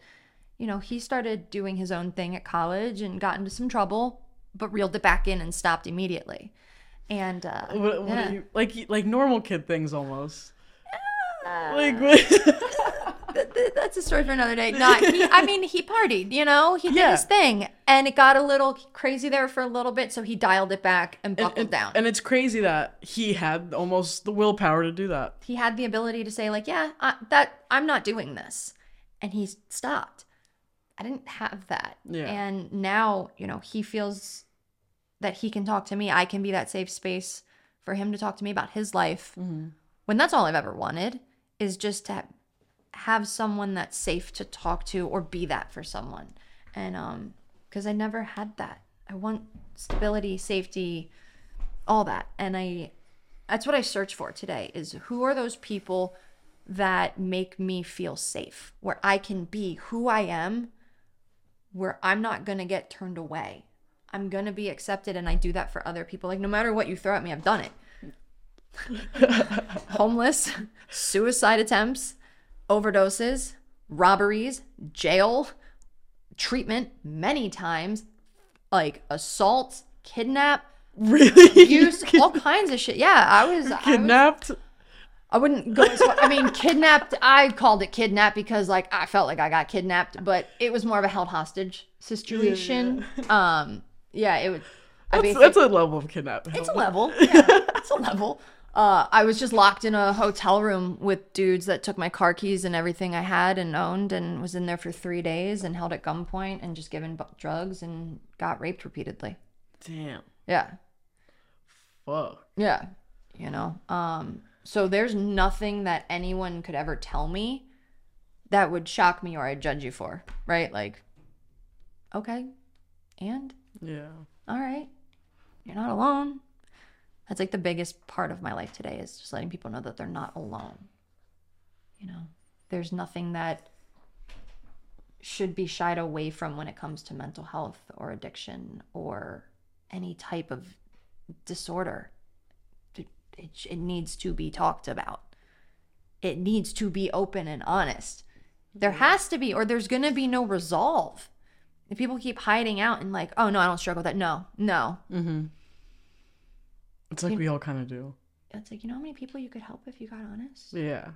Speaker 1: You know, he started doing his own thing at college and got into some trouble, but reeled it back in and stopped immediately. And uh
Speaker 2: What, what
Speaker 1: yeah.
Speaker 2: you, like like normal kid things almost.
Speaker 1: Uh,
Speaker 2: Like what-
Speaker 1: th- th- that's a story for another day. Not he, I mean, he partied, you know, he did
Speaker 2: Yeah.
Speaker 1: his thing, and it got a little crazy there for a little bit, so he dialed it back and buckled
Speaker 2: and,
Speaker 1: down.
Speaker 2: and it's crazy that he had almost the willpower to do that.
Speaker 1: he had the ability to say, like, yeah, I, that I'm not doing this, and he stopped. I didn't have that,
Speaker 2: Yeah.
Speaker 1: and now you know he feels that he can talk to me. I can be that safe space for him to talk to me about his life. When that's all I've ever wanted is just to have someone that's safe to talk to or be that for someone. And um cuz I never had that. I want stability, safety, all that. And I that's what I search for today is who are those people that make me feel safe where I can be who I am where I'm not going to get turned away. I'm going to be accepted and I do that for other people. Like no matter what you throw at me, I've done it. Homeless, suicide attempts, overdoses, robberies, jail, treatment many times, like assault, kidnap,
Speaker 2: Really?
Speaker 1: abuse, all kinds of shit. Yeah, I was, I was
Speaker 2: Kidnapped?
Speaker 1: I wouldn't go as far. I mean, kidnapped. I called it kidnapped because like I felt like I got kidnapped, but it was more of a held hostage situation. Um, yeah, it would.
Speaker 2: That's, that's a level of kidnapping.
Speaker 1: it's a level. Yeah, it's a level. Uh, I was just locked in a hotel room with dudes that took my car keys and everything I had and owned, and was in there for three days and held at gunpoint and just given drugs and got raped repeatedly.
Speaker 2: Damn.
Speaker 1: Yeah,
Speaker 2: Fuck.
Speaker 1: Yeah. You know, um, so there's nothing that anyone could ever tell me that would shock me or I'd judge you for, right? Like, okay, and
Speaker 2: Yeah.
Speaker 1: all right, you're not alone. That's like the biggest part of my life today is just letting people know that they're not alone. You know, there's nothing that should be shied away from when it comes to mental health or addiction or any type of disorder. It, it, it needs to be talked about. It needs to be open and honest. There has to be, or there's going to be no resolve. If people keep hiding out and like, oh no, I don't struggle with that. No, no.
Speaker 2: Mm-hmm. It's like we all kind of do.
Speaker 1: It's like, you know how many people you could help if you got honest?
Speaker 2: Yeah.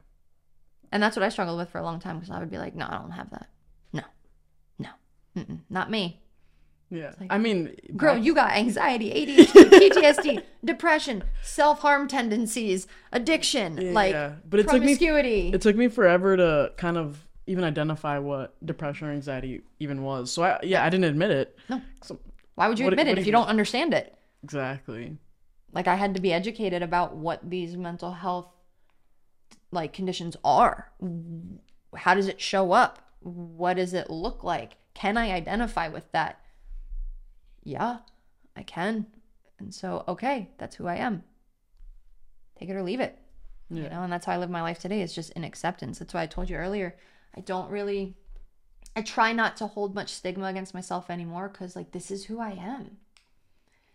Speaker 1: And that's what I struggled with for a long time because I would be like, no, I don't have that. No, no, Mm-mm, not me.
Speaker 2: Yeah.
Speaker 1: like,
Speaker 2: I mean,
Speaker 1: Girl,
Speaker 2: back-
Speaker 1: you got anxiety, ADHD, PTSD, depression, self harm tendencies, addiction, like
Speaker 2: yeah. But it took me
Speaker 1: promiscuity.
Speaker 2: it took me forever to kind of even identify what depression or anxiety even was. So I yeah, I didn't admit it.
Speaker 1: No.
Speaker 2: So,
Speaker 1: Why would you
Speaker 2: what-
Speaker 1: admit
Speaker 2: what
Speaker 1: it if
Speaker 2: you
Speaker 1: you don't understand it?
Speaker 2: exactly.
Speaker 1: Like I had to be educated about what these mental health like conditions are. How does it show up? What does it look like? Can I identify with that? Yeah, I can. And so, okay, that's who I am. Take it or leave it. You
Speaker 2: Yeah.
Speaker 1: know, and that's how I live my life today. It's just in acceptance. That's why I told you earlier. I don't really I try not to hold much stigma against myself anymore cuz like this is who I am.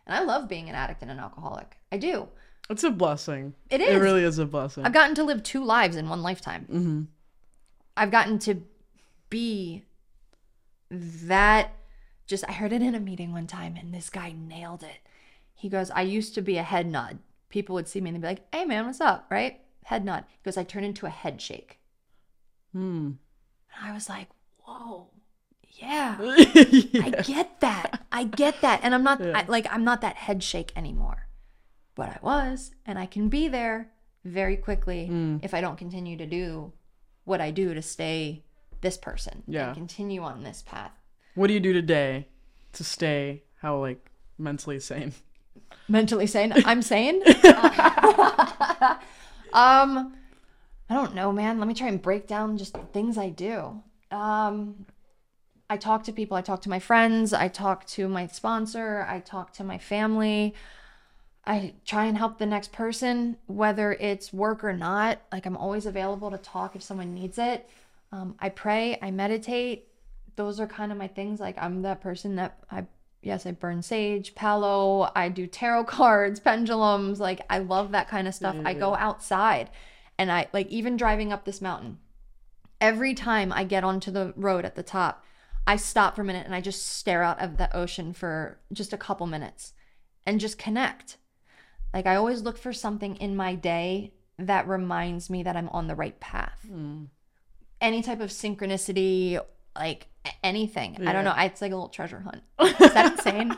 Speaker 1: And I love being an addict and an alcoholic. I do.
Speaker 2: It's a blessing.
Speaker 1: It is.
Speaker 2: It really is a blessing.
Speaker 1: I've gotten to live two lives in one lifetime.
Speaker 2: mm-hmm.
Speaker 1: I've gotten to be that just I heard it in a meeting one time and this guy nailed it. He goes, I used to be a head nod. People would see me and they'd be like, Hey man, what's up? Right? Head nod. He goes, I turned into a head shake.
Speaker 2: Hmm.
Speaker 1: And I was like, Whoa, yeah.
Speaker 2: yeah.
Speaker 1: I get that. I get that. And I'm not
Speaker 2: Yeah.
Speaker 1: I, like I'm not that head shake anymore. but I was, and I can be there very quickly
Speaker 2: Mm.
Speaker 1: if I don't continue to do what I do to stay this person
Speaker 2: Yeah.
Speaker 1: continue on this path.
Speaker 2: What do you do today to stay how like mentally sane?
Speaker 1: Mentally sane. I'm sane. um, I don't know, man. Let me try and break down just things I do. Um, I talk to people. I talk to my friends. I talk to my sponsor. I talk to my family. I try and help the next person, whether it's work or not. Like I'm always available to talk if someone needs it. Um, I pray. I meditate. Those are kind of my things. Like I'm that person that I yes I burn sage, palo. I do tarot cards, pendulums. Like I love that kind of stuff. I go outside, and I like even driving up this mountain. Every time I get onto the road at the top, I stop for a minute and I just stare out of the ocean for just a couple minutes and just connect. Like I always look for something in my day that reminds me that I'm on the right path. Hmm. Any type of synchronicity, like anything. I don't know. It's like a little treasure hunt. Is that insane?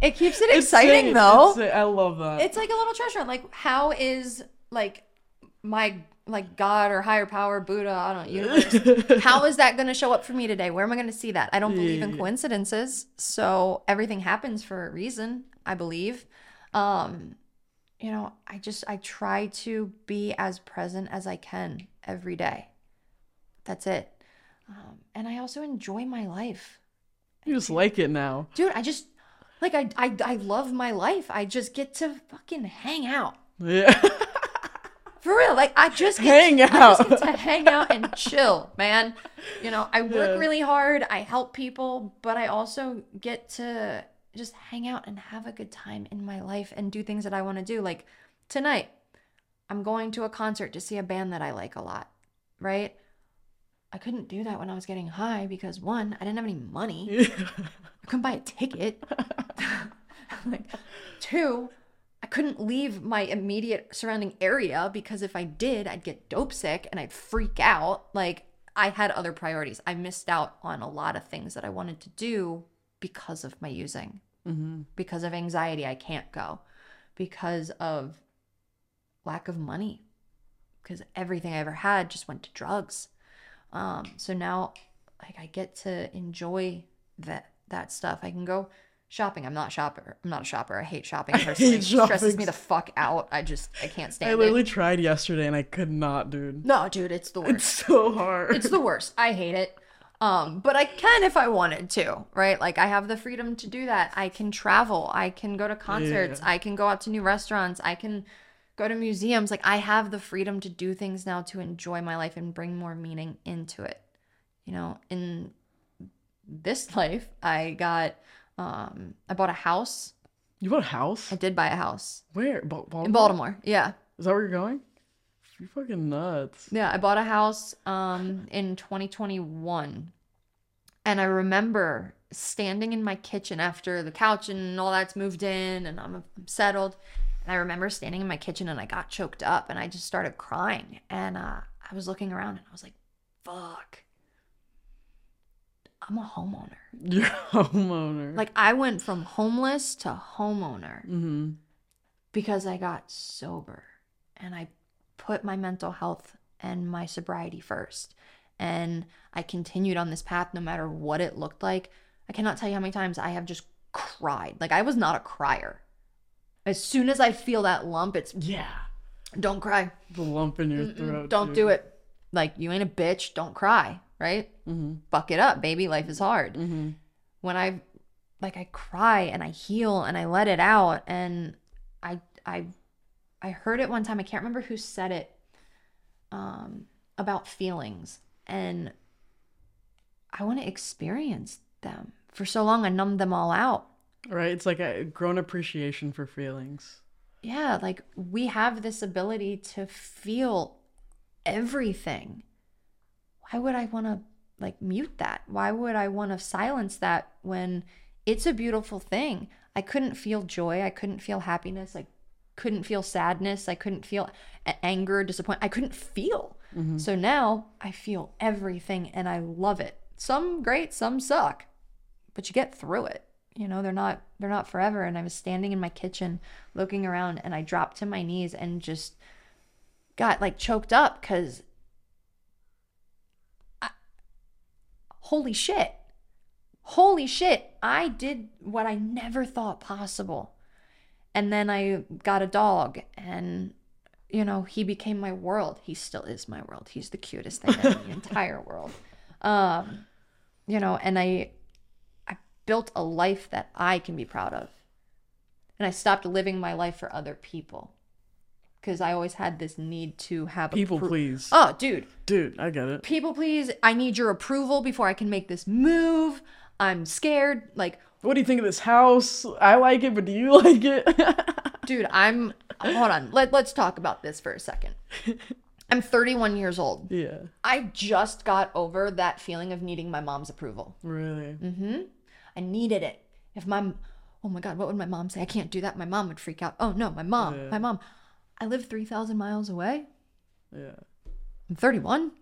Speaker 1: It keeps it exciting
Speaker 2: Sane.
Speaker 1: though.
Speaker 2: It's I love that.
Speaker 1: It's like a little treasure hunt. Like how is like my like God or higher power, Buddha, I don't know, universe. how is that going to show up for me today? Where am I going to see that? I don't believe in coincidences. So everything happens for a reason, I believe. Um, you know, I just I try to be as present as I can every day. That's it. Um, and I also enjoy my life.
Speaker 2: you just like it now.
Speaker 1: Dude, I just like I, I I love my life. I just get to fucking hang out.
Speaker 2: Yeah.
Speaker 1: For real, like I just get
Speaker 2: Hang
Speaker 1: I just
Speaker 2: out.
Speaker 1: get to hang out and chill, man. You know, I work
Speaker 2: Yeah.
Speaker 1: really hard. I help people, but I also get to just hang out and have a good time in my life and do things that I want to do. Like tonight, I'm going to a concert to see a band that I like a lot, right? I couldn't do that when I was getting high because one, I didn't have any money. I couldn't buy a ticket. like, two, couldn't leave my immediate surrounding area because if I did, I'd get dope sick and I'd freak out. Like, I had other priorities. I missed out on a lot of things that I wanted to do because of my using,
Speaker 2: hmm
Speaker 1: because of anxiety. I can't go, because of lack of money, because everything I ever had just went to drugs. Um, so now, like, I get to enjoy that that stuff. I can go shopping. I'm not a shopper. I'm not a shopper. I hate shopping. Personally.
Speaker 2: hate
Speaker 1: It stresses me the fuck out. I just I can't stand it.
Speaker 2: I
Speaker 1: it.
Speaker 2: literally tried yesterday and I could not, dude.
Speaker 1: No, dude, it's the worst.
Speaker 2: It's so hard.
Speaker 1: It's the worst. I hate it. Um, but I can if I wanted to, right? Like I have the freedom to do that. I can travel. I can go to concerts.
Speaker 2: Yeah.
Speaker 1: I can go out to new restaurants. I can go to museums. Like I have the freedom to do things now to enjoy my life and bring more meaning into it. You know, in this life, I got um I bought a house.
Speaker 2: you bought a house?
Speaker 1: I did buy a house
Speaker 2: Where? Ba- Baltimore?
Speaker 1: in Baltimore. Yeah.
Speaker 2: Is that where you're going? You're fucking nuts.
Speaker 1: Yeah, I bought a house um in 2021. And I remember standing in my kitchen after the couch and all that's moved in and I'm, I'm settled. And I remember standing in my kitchen and I got choked up and I just started crying. And uh, I was looking around and I was like, fuck. I'm a homeowner.
Speaker 2: You're a homeowner.
Speaker 1: Like I went from homeless to homeowner
Speaker 2: mm-hmm.
Speaker 1: because I got sober and I put my mental health and my sobriety first. And I continued on this path no matter what it looked like. I cannot tell you how many times I have just cried. Like I was not a crier. As soon as I feel that lump, it's
Speaker 2: Yeah.
Speaker 1: don't cry.
Speaker 2: The lump in your throat.
Speaker 1: Don't do it. Like you ain't a bitch, don't cry, right?
Speaker 2: Mm-hmm.
Speaker 1: Buck it up, baby. Life is hard.
Speaker 2: Mm-hmm.
Speaker 1: when I like I cry and I heal and I let it out and I I I heard it one time I can't remember who said it um about feelings and I want to experience them. For so long I numbed them all out.
Speaker 2: Right? It's like a grown appreciation for feelings.
Speaker 1: Yeah, like we have this ability to feel everything. Why would I want to like mute that? Why would I want to silence that when it's a beautiful thing? I couldn't feel joy, I couldn't feel happiness, I couldn't feel sadness, I couldn't feel anger, disappointment. I couldn't feel. Mm-hmm. So now I feel everything and I love it. Some great, some suck. But you get through it. you know they're not they're not forever and i was standing in my kitchen looking around and i dropped to my knees and just got like choked up because holy shit. Holy shit i did what i never thought possible. And then i got a dog and you know he became my world. He still is my world. He's the cutest thing in the entire world. Um you know and i I built a life that I can be proud of. And I stopped living my life for other people. Because I always had this need to have
Speaker 2: people
Speaker 1: appro-
Speaker 2: please.
Speaker 1: Oh, dude.
Speaker 2: Dude, I get it.
Speaker 1: People please. I need your approval before I can make this move. I'm scared. Like,
Speaker 2: what do you think of this house? I like it, but do you like it?
Speaker 1: dude, I'm hold on. Let, let's talk about this for a second. I'm 31 years old.
Speaker 2: Yeah.
Speaker 1: I just got over that feeling of needing my mom's approval.
Speaker 2: Really?
Speaker 1: Mm-hmm. I needed it. If my, oh my God, what would my mom say? I can't do that. My mom would freak out. Oh no, my mom,
Speaker 2: Yeah.
Speaker 1: my mom. I live 3,000 miles away.
Speaker 2: Yeah.
Speaker 1: I'm 31.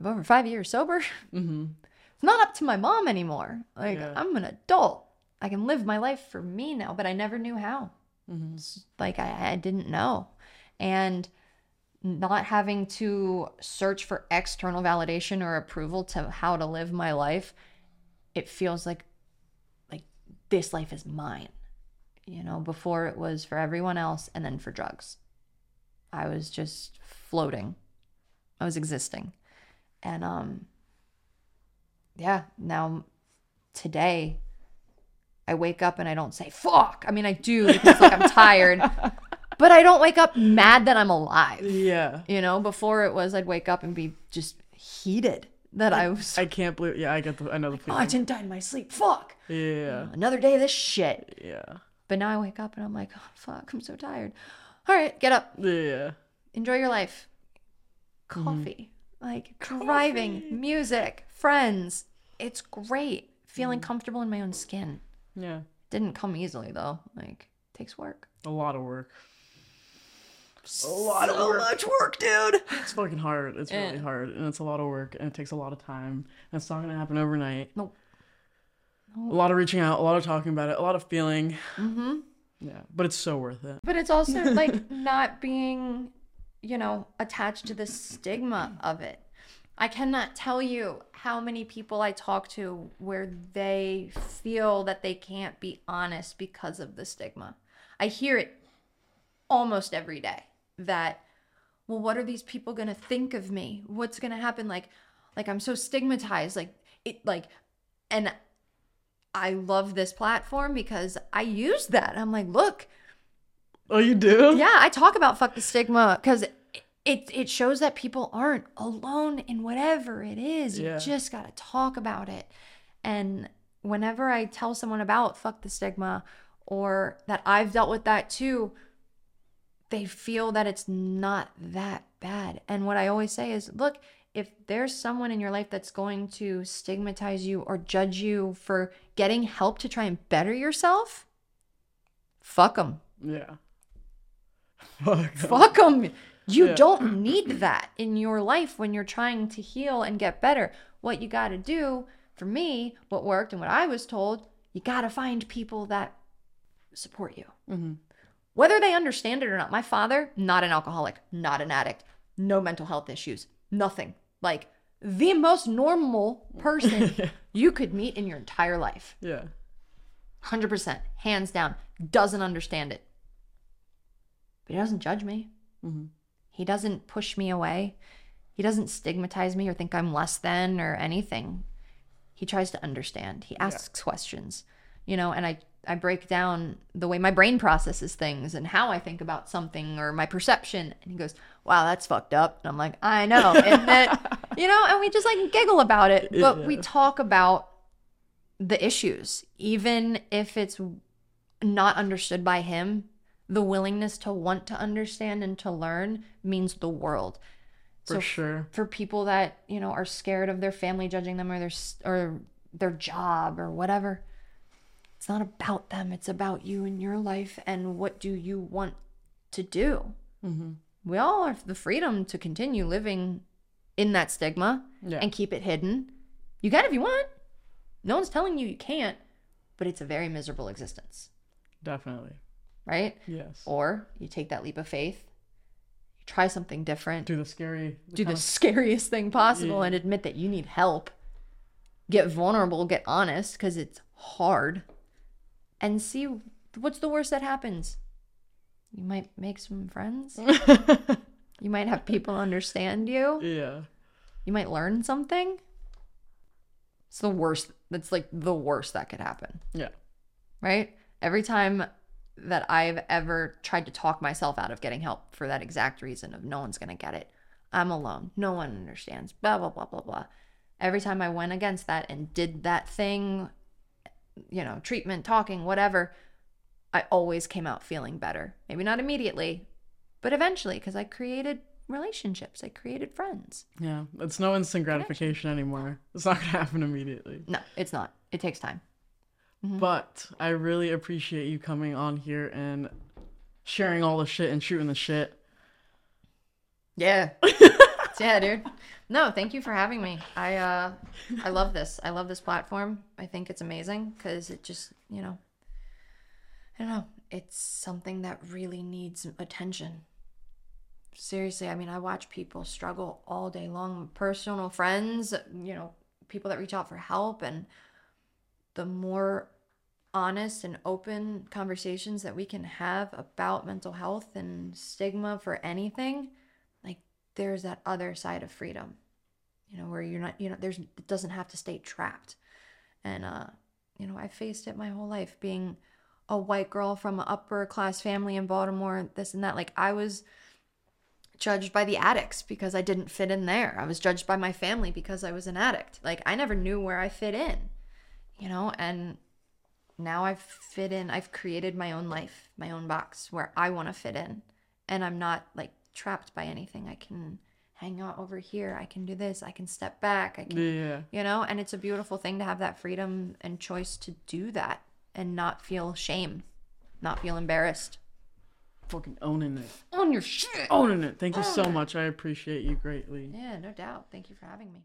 Speaker 1: I'm over five years sober.
Speaker 2: Mm-hmm.
Speaker 1: It's not up to my mom anymore. Like,
Speaker 2: Yeah.
Speaker 1: I'm an adult. I can live my life for me now, but I never knew how.
Speaker 2: Mm-hmm.
Speaker 1: Like, I, I didn't know. And not having to search for external validation or approval to how to live my life, it feels like like this life is mine. You know, before it was for everyone else and then for drugs. I was just floating. I was existing. And um yeah, now today I wake up and I don't say fuck. I mean I do because like I'm tired. But I don't wake up mad that I'm alive.
Speaker 2: Yeah.
Speaker 1: You know, before it was I'd wake up and be just heated that I was
Speaker 2: I can't believe. Yeah, I get the. I know the
Speaker 1: oh,
Speaker 2: feeling.
Speaker 1: I didn't die in my sleep. Fuck.
Speaker 2: yeah.
Speaker 1: Another day of this shit.
Speaker 2: Yeah.
Speaker 1: But now I wake up and I'm like, oh, fuck, I'm so tired. All right, get up.
Speaker 2: Yeah.
Speaker 1: Enjoy your life. Coffee, mm-hmm. like driving, music, friends. It's great. Feeling mm-hmm. comfortable in my own skin.
Speaker 2: Yeah.
Speaker 1: Didn't come easily though. Like, takes work.
Speaker 2: A lot of work.
Speaker 1: A lot of work. much work, dude.
Speaker 2: It's fucking hard. It's really
Speaker 1: Yeah.
Speaker 2: hard, and it's a lot of work, and it takes a lot of time. And it's not gonna happen overnight.
Speaker 1: Nope.
Speaker 2: A lot of reaching out, a lot of talking about it, a lot of feeling.
Speaker 1: Mm-hmm.
Speaker 2: Yeah, but it's so worth it.
Speaker 1: But it's also like not being, you know, attached to the stigma of it. I cannot tell you how many people I talk to where they feel that they can't be honest because of the stigma. I hear it almost every day that well what are these people going to think of me? What's going to happen like like I'm so stigmatized like it like and I love this platform because I use that. I'm like, look,
Speaker 2: Oh, you do?
Speaker 1: yeah, I talk about fuck the stigma because it it shows that people aren't alone in whatever it is.
Speaker 2: Yeah.
Speaker 1: You just gotta talk about it. And whenever I tell someone about fuck the stigma or that I've dealt with that too, they feel that it's not that bad. And what I always say is, look, if there's someone in your life that's going to stigmatize you or judge you for getting help to try and better yourself, fuck them
Speaker 2: Yeah. Fuck.
Speaker 1: them. You
Speaker 2: Yeah.
Speaker 1: don't need that in your life when you're trying to heal and get better. What you got to do, for me, what worked and what I was told, you got to find people that support you.
Speaker 2: Mhm.
Speaker 1: Whether they understand it or not. My father, not an alcoholic, not an addict, no mental health issues, nothing. Like the most normal person you could meet in your entire life.
Speaker 2: Yeah.
Speaker 1: 100%, hands down, doesn't understand it. But he doesn't judge me.
Speaker 2: Mhm.
Speaker 1: He doesn't push me away. He doesn't stigmatize me or think I'm less than or anything. He tries to understand. He asks questions, you know, and I, I break down the way my brain processes things and how I think about something or my perception. And he goes, Wow, that's fucked up. And I'm like, I know. And that, you know, and we just like giggle about it. But we talk about the issues, even if it's not understood by him, the willingness to want to understand and to learn means the world.
Speaker 2: For
Speaker 1: So
Speaker 2: sure.
Speaker 1: for people that, you know, are scared of their family judging them or their or their job or whatever, it's not about them, it's about you and your life and what do you want to do.
Speaker 2: Mm-hmm.
Speaker 1: We all have the freedom to continue living in that stigma
Speaker 2: Yeah.
Speaker 1: and keep it hidden. You can if you want. No one's telling you you can't. but it's a very miserable existence,
Speaker 2: Definitely.
Speaker 1: right?
Speaker 2: Yes.
Speaker 1: Or you take that leap of faith, you try something different,
Speaker 2: Do the scary.
Speaker 1: do the
Speaker 2: kind
Speaker 1: scariest thing possible
Speaker 2: Yeah.
Speaker 1: and admit that you need help. Get vulnerable, get honest because it's hard, and see what's the worst that happens. You might make some friends. You might have people understand you.
Speaker 2: yeah.
Speaker 1: You might learn something. It's the worst. That's like the worst that could happen,
Speaker 2: Yeah.
Speaker 1: right? Every time that I've ever tried to talk myself out of getting help for that exact reason of no one's going to get it. I'm alone. No one understands. Blah, blah, blah, blah, blah. Every time I went against that and did that thing, you know, treatment, talking, whatever, I always came out feeling better. Maybe not immediately, but eventually because I created relationships, I created friends.
Speaker 2: Yeah. It's no instant gratification anymore. It's not gonna happen immediately.
Speaker 1: No, it's not. It takes time. Mm-hmm.
Speaker 2: But I really appreciate you coming on here and sharing all the shit and shooting the shit.
Speaker 1: Yeah. yeah, dude. No, thank you for having me. I uh I love this. I love this platform. I think it's amazing cuz it just, you know, I don't know. It's something that really needs attention. Seriously, I mean, I watch people struggle all day long, personal friends, you know, people that reach out for help and the more honest and open conversations that we can have about mental health and stigma for anything, there's that other side of freedom. You know, where you're not, you know, there's it doesn't have to stay trapped. And uh, you know, I faced it my whole life being a white girl from an upper class family in Baltimore, this and that. Like I was judged by the addicts because I didn't fit in there. I was judged by my family because I was an addict. Like I never knew where I fit in, you know, and now I've fit in. I've created my own life, my own box where I want to fit in. And I'm not like trapped by anything. I can hang out over here. I can do this. I can step back. I can,
Speaker 2: Yeah.
Speaker 1: you know, and it's a beautiful thing to have that freedom and choice to do that and not feel shame, not feel embarrassed.
Speaker 2: Fucking owning it.
Speaker 1: On your shit.
Speaker 2: Owning it. Thank you so much. I appreciate you greatly.
Speaker 1: Yeah, no doubt. Thank you for having me.